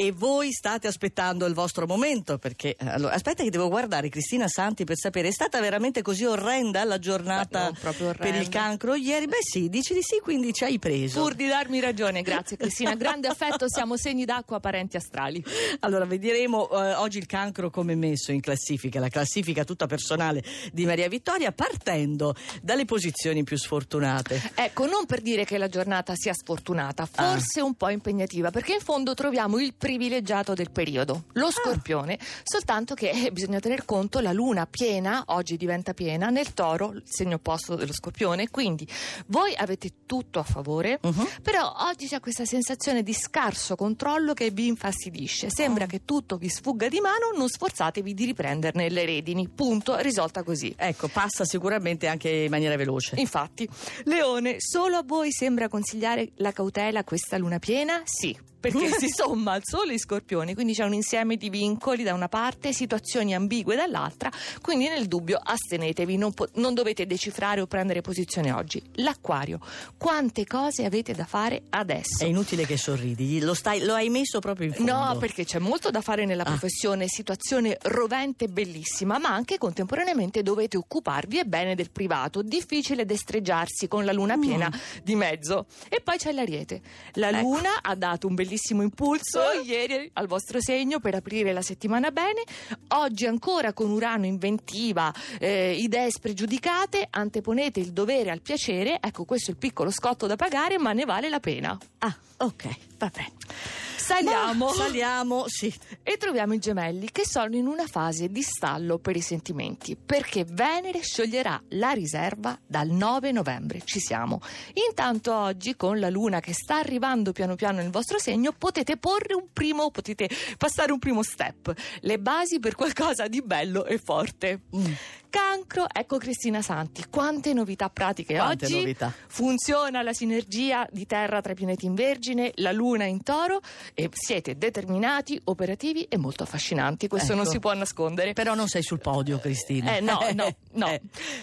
e voi state aspettando il vostro momento perché allora, aspetta che devo guardare Cristina Santi per sapere è stata veramente così orrenda la giornata proprio per il orrenda. cancro ieri? Beh sì, dici di sì, quindi ci hai preso. Pur di darmi ragione, grazie Cristina. Grande affetto, siamo segni d'acqua, parenti astrali. Allora, vedremo eh, oggi il cancro come messo in classifica, la classifica tutta personale di Maria Vittoria, partendo dalle posizioni più sfortunate. Ecco, non per dire che la giornata sia sfortunata, Ah. forse un po' impegnativa, perché in fondo troviamo il privilegiato del periodo, Ah. lo scorpione, soltanto che eh, bisogna tener conto la luna piena, oggi diventa piena, nel toro, il segno opposto dello scorpione, quindi voi avete tutto a favore, Mhm. però oggi c'è questa sensazione di scarso controllo che vi infastidisce, sembra Oh. che tutto vi sfugga di mano, non sforzatevi di riprenderne le redini, punto, risolta così. Ecco, passa sicuramente anche in maniera veloce. Infatti, Leone, solo a voi sembra consigliare la cautela questa luna piena? Sì. Perché si somma al sole e scorpioni, quindi c'è un insieme di vincoli da una parte, situazioni ambigue dall'altra, quindi nel dubbio astenetevi, non, po- non dovete decifrare o prendere posizione oggi. L'acquario, quante cose avete da fare adesso? È inutile che sorridi, lo, stai- lo hai messo proprio in fondo. No, perché c'è molto da fare nella Ah. professione, situazione rovente e bellissima, ma anche contemporaneamente dovete occuparvi e bene del privato. Difficile destreggiarsi con la luna piena di mezzo. E poi c'è l'ariete. La Mm. Ecco. luna ha dato un bellissimo impulso Eh. ieri al vostro segno per aprire la settimana bene. Oggi ancora con Urano inventiva, eh, idee spregiudicate, anteponete il dovere al piacere. Ecco, questo è il piccolo scotto da pagare, ma ne vale la pena. Ah, ok, vabbè. Saliamo. Ma saliamo, sì. E troviamo i gemelli che sono in una fase di stallo per i sentimenti, perché Venere scioglierà la riserva dal 9 novembre. Ci siamo. Intanto oggi, con la luna che sta arrivando piano piano nel vostro segno, potete porre un primo, potete passare un primo step, le basi per qualcosa di bello e forte. Mm. Cancro, ecco Cristina Santi, quante novità pratiche Quante oggi. novità. Funziona la sinergia di Terra tra i pianeti in Vergine, la Luna in Toro e siete determinati, operativi e molto affascinanti. Questo Ecco. non si può nascondere. Però non sei sul podio, Cristina. Eh, no, no, no. Eh.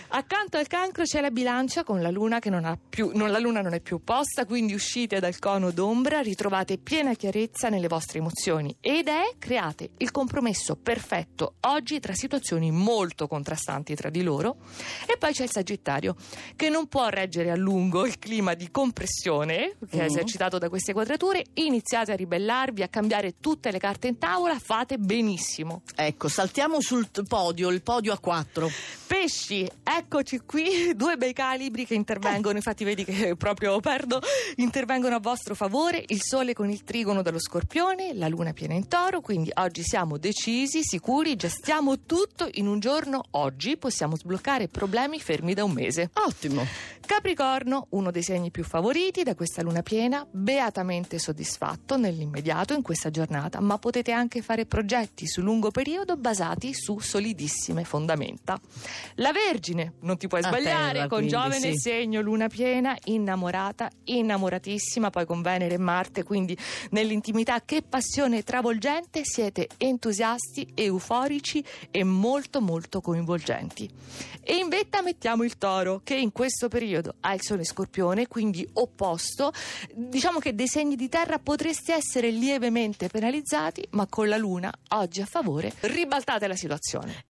Accanto al cancro c'è la bilancia con la luna che non ha più, non, la luna non è più opposta, quindi uscite dal cono d'ombra, ritrovate piena chiarezza nelle vostre emozioni e idee, create il compromesso perfetto oggi tra situazioni molto contrastanti tra di loro. E poi c'è il Sagittario che non può reggere a lungo il clima di compressione che è Mhm. esercitato da queste quadrature, iniziate a ribellarvi, a cambiare tutte le carte in tavola, fate benissimo. Ecco, saltiamo sul t- podio, il podio a quattro. Pesci, eccoci qui, due bei calibri che intervengono, infatti vedi che proprio perdo, intervengono a vostro favore, il sole con il trigono dello scorpione, la luna piena in toro, quindi oggi siamo decisi, sicuri, gestiamo tutto in un giorno oggi, possiamo sbloccare problemi fermi da un mese. Ottimo. Capricorno, uno dei segni più favoriti da questa luna piena, beatamente soddisfatto nell'immediato in questa giornata, ma potete anche fare progetti su lungo periodo basati su solidissime fondamenta. La Vergine, non ti puoi A sbagliare, terra, con quindi, giovane sì. segno, luna piena, innamorata, innamoratissima, poi con Venere e Marte, quindi nell'intimità, che passione travolgente, siete entusiasti, euforici e molto molto coinvolgenti. E in vetta mettiamo il toro, che in questo periodo ha il sole scorpione, quindi opposto. Diciamo che dei segni di terra potreste essere lievemente penalizzati, ma con la luna oggi a favore ribaltate la situazione.